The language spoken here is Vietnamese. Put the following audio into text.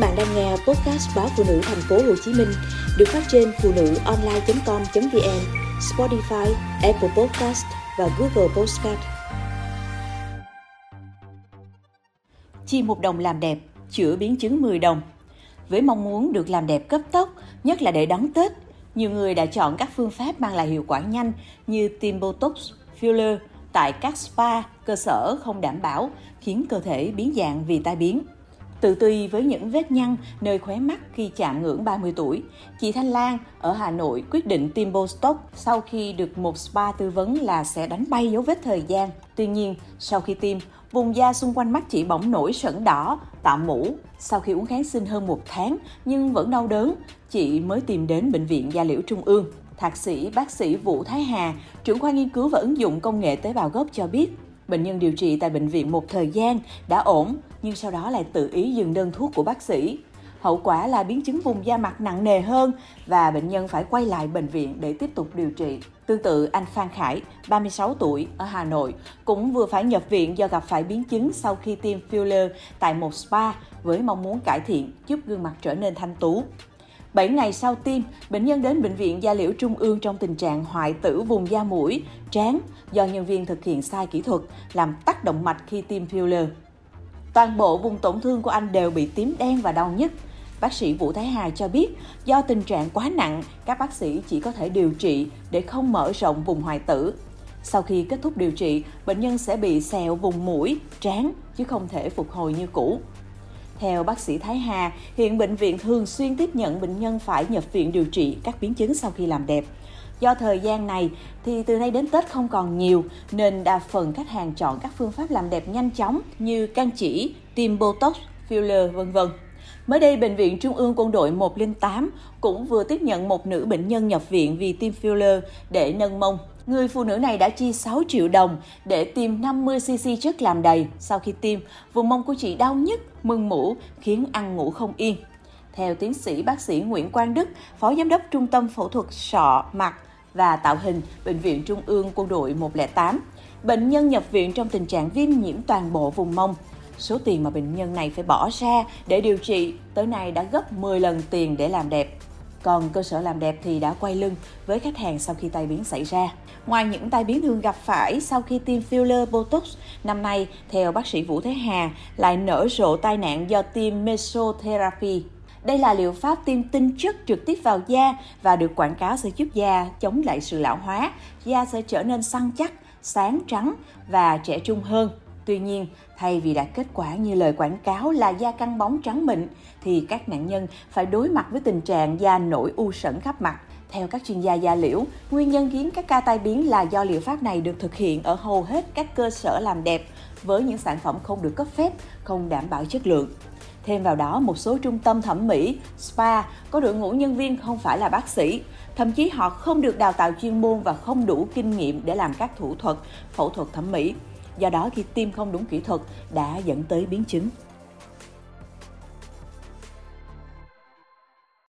bạn đang nghe podcast báo phụ nữ thành phố Hồ Chí Minh được phát trên phụ nữ online.com.vn, Spotify, Apple Podcast và Google Podcast. Chi một đồng làm đẹp, chữa biến chứng 10 đồng. Với mong muốn được làm đẹp cấp tốc, nhất là để đón Tết, nhiều người đã chọn các phương pháp mang lại hiệu quả nhanh như tiêm Botox, filler tại các spa, cơ sở không đảm bảo, khiến cơ thể biến dạng vì tai biến. Tự tùy với những vết nhăn nơi khóe mắt khi chạm ngưỡng 30 tuổi, chị Thanh Lan ở Hà Nội quyết định tiêm Botox sau khi được một spa tư vấn là sẽ đánh bay dấu vết thời gian. Tuy nhiên, sau khi tiêm, vùng da xung quanh mắt chị bỗng nổi sẩn đỏ, tạo mũ. Sau khi uống kháng sinh hơn một tháng nhưng vẫn đau đớn, chị mới tìm đến Bệnh viện Da Liễu Trung ương. Thạc sĩ bác sĩ Vũ Thái Hà, trưởng khoa nghiên cứu và ứng dụng công nghệ tế bào gốc cho biết, Bệnh nhân điều trị tại bệnh viện một thời gian đã ổn, nhưng sau đó lại tự ý dừng đơn thuốc của bác sĩ. Hậu quả là biến chứng vùng da mặt nặng nề hơn và bệnh nhân phải quay lại bệnh viện để tiếp tục điều trị. Tương tự anh Phan Khải, 36 tuổi, ở Hà Nội, cũng vừa phải nhập viện do gặp phải biến chứng sau khi tiêm filler tại một spa với mong muốn cải thiện, giúp gương mặt trở nên thanh tú. 7 ngày sau tiêm, bệnh nhân đến bệnh viện da liễu trung ương trong tình trạng hoại tử vùng da mũi, trán do nhân viên thực hiện sai kỹ thuật, làm tắc động mạch khi tiêm filler. Toàn bộ vùng tổn thương của anh đều bị tím đen và đau nhức. Bác sĩ Vũ Thái Hà cho biết, do tình trạng quá nặng, các bác sĩ chỉ có thể điều trị để không mở rộng vùng hoại tử. Sau khi kết thúc điều trị, bệnh nhân sẽ bị sẹo vùng mũi, trán, chứ không thể phục hồi như cũ. Theo bác sĩ Thái Hà, hiện bệnh viện thường xuyên tiếp nhận bệnh nhân phải nhập viện điều trị các biến chứng sau khi làm đẹp. Do thời gian này thì từ nay đến Tết không còn nhiều nên đa phần khách hàng chọn các phương pháp làm đẹp nhanh chóng như can chỉ, tiêm botox, filler vân vân. Mới đây, Bệnh viện Trung ương Quân đội 108 cũng vừa tiếp nhận một nữ bệnh nhân nhập viện vì tiêm filler để nâng mông. Người phụ nữ này đã chi 6 triệu đồng để tiêm 50cc chất làm đầy. Sau khi tiêm, vùng mông của chị đau nhức, mưng mủ, khiến ăn ngủ không yên. Theo tiến sĩ bác sĩ Nguyễn Quang Đức, Phó Giám đốc Trung tâm Phẫu thuật sọ, mặt và tạo hình Bệnh viện Trung ương Quân đội 108, bệnh nhân nhập viện trong tình trạng viêm nhiễm toàn bộ vùng mông. Số tiền mà bệnh nhân này phải bỏ ra để điều trị tới nay đã gấp 10 lần tiền để làm đẹp. Còn cơ sở làm đẹp thì đã quay lưng với khách hàng sau khi tai biến xảy ra. Ngoài những tai biến thường gặp phải sau khi tiêm filler Botox, năm nay, theo bác sĩ Vũ Thế Hà, lại nở rộ tai nạn do tiêm mesotherapy. Đây là liệu pháp tiêm tinh chất trực tiếp vào da và được quảng cáo sẽ giúp da chống lại sự lão hóa, da sẽ trở nên săn chắc, sáng trắng và trẻ trung hơn. Tuy nhiên, thay vì đạt kết quả như lời quảng cáo là da căng bóng trắng mịn, thì các nạn nhân phải đối mặt với tình trạng da nổi u sẩn khắp mặt. Theo các chuyên gia da liễu, nguyên nhân khiến các ca tai biến là do liệu pháp này được thực hiện ở hầu hết các cơ sở làm đẹp với những sản phẩm không được cấp phép, không đảm bảo chất lượng. Thêm vào đó, một số trung tâm thẩm mỹ, spa có đội ngũ nhân viên không phải là bác sĩ, thậm chí họ không được đào tạo chuyên môn và không đủ kinh nghiệm để làm các thủ thuật, phẫu thuật thẩm mỹ. Do đó khi tiêm không đúng kỹ thuật đã dẫn tới biến chứng.